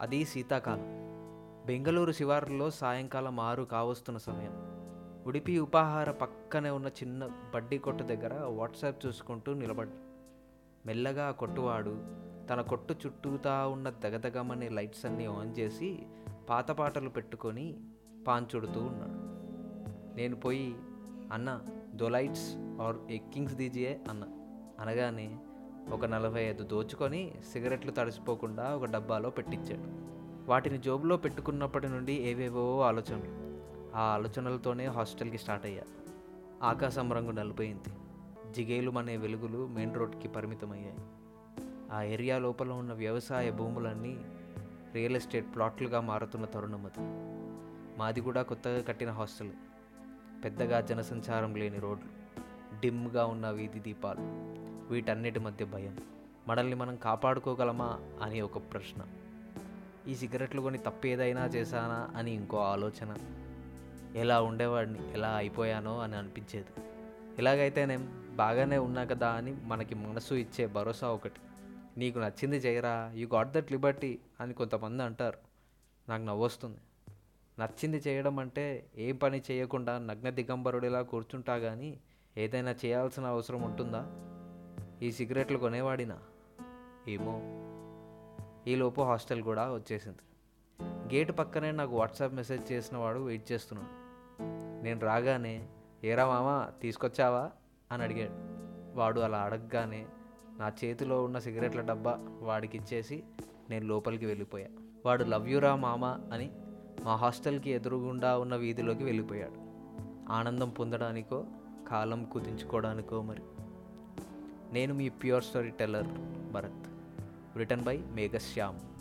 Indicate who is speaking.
Speaker 1: అది శీతాకాలం. బెంగళూరు శివారులో సాయంకాలం ఆరు కావస్తున్న సమయం. ఉడిపి ఉపాహార పక్కనే ఉన్న చిన్న బడ్డీ కొట్టు దగ్గర వాట్సాప్ చూసుకుంటూ నిలబడ్డా. మెల్లగా ఆ కొట్టువాడు తన కొట్టు చుట్టూతా ఉన్న దగదగమనే లైట్స్ అన్నీ ఆన్ చేసి పాత పాటలు పెట్టుకొని పాంచుడుతూ ఉన్నాడు. నేను పోయి అన్న దో లైట్స్ ఆర్ ఎక్కింగ్స్ దీజియే అన్న. అనగానే ఒక నలభై ఐదు దోచుకొని సిగరెట్లు తడిసిపోకుండా ఒక డబ్బాలో పెట్టించాడు. వాటిని జోబులో పెట్టుకున్నప్పటి నుండి ఏవేవో ఆలోచనలు. ఆ ఆలోచనలతోనే హాస్టల్కి స్టార్ట్ అయ్యా. ఆకాశం రంగు నలిపోయింది. జిగేలు అనే వెలుగులు మెయిన్ రోడ్కి పరిమితమయ్యాయి. ఆ ఏరియా లోపల ఉన్న వ్యవసాయ భూములన్నీ రియల్ ఎస్టేట్ ప్లాట్లుగా మారుతున్న తరుణం అది. మాది కూడా కొత్తగా కట్టిన హాస్టల్. పెద్దగా జనసంచారం లేని రోడ్లు. డిమ్గా ఉన్న వీధి దీపాలు. వీటన్నిటి మధ్య భయం. మనల్ని మనం కాపాడుకోగలమా అని ఒక ప్రశ్న. ఈ సిగరెట్లు కొని తప్పేదైనా చేశానా అని ఇంకో ఆలోచన. ఎలా ఉండేవాడిని ఎలా అయిపోయానో అని అనిపించేది. ఇలాగైతేనేం బాగానే ఉన్నా కదా అని మనకి మనసు ఇచ్చే భరోసా ఒకటి. నీకు నచ్చింది చేయరా యూ గాట్ దట్ లిబర్టీ అని కొంతమంది అంటారు. నాకు నవ్వొస్తుంది. నచ్చింది చేయడం అంటే ఏం పని చేయకుండా నగ్న దిగంబరుడిలా కూర్చుంటా కానీ ఏదైనా చేయాల్సిన అవసరం ఉంటుందా? ఈ సిగరెట్లు కొనేవాడినా? ఏమో. ఈలోపు హాస్టల్ కూడా వచ్చేసింది. గేట్ పక్కనే నాకు వాట్సాప్ మెసేజ్ చేసిన వాడు వెయిట్ చేస్తున్నాడు. నేను రాగానే ఏరా మామ తీసుకొచ్చావా? అని అడిగాడు. వాడు అలా అడగగానే నా చేతిలో ఉన్న సిగరెట్ల డబ్బా వాడికి ఇచ్చేసి నేను లోపలికి వెళ్ళిపోయా. వాడు లవ్ యురా మామ అని మా హాస్టల్కి ఎదురుగుండా ఉన్న వీధిలోకి వెళ్ళిపోయాడు. ఆనందం పొందడానికో కాలం కుదించుకోవడానికో మరి. నేను మీ pure story teller Bharat. Written by Meghashyam.